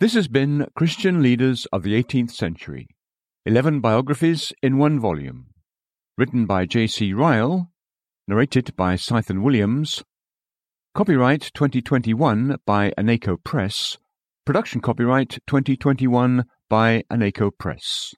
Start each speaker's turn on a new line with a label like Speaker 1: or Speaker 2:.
Speaker 1: This has been Christian Leaders of the 18th Century 11 biographies in one volume. Written by J.C. Ryle, narrated by Sathan Williams. Copyright 2021 by Aneko Press. Production copyright 2021 by Aneko Press.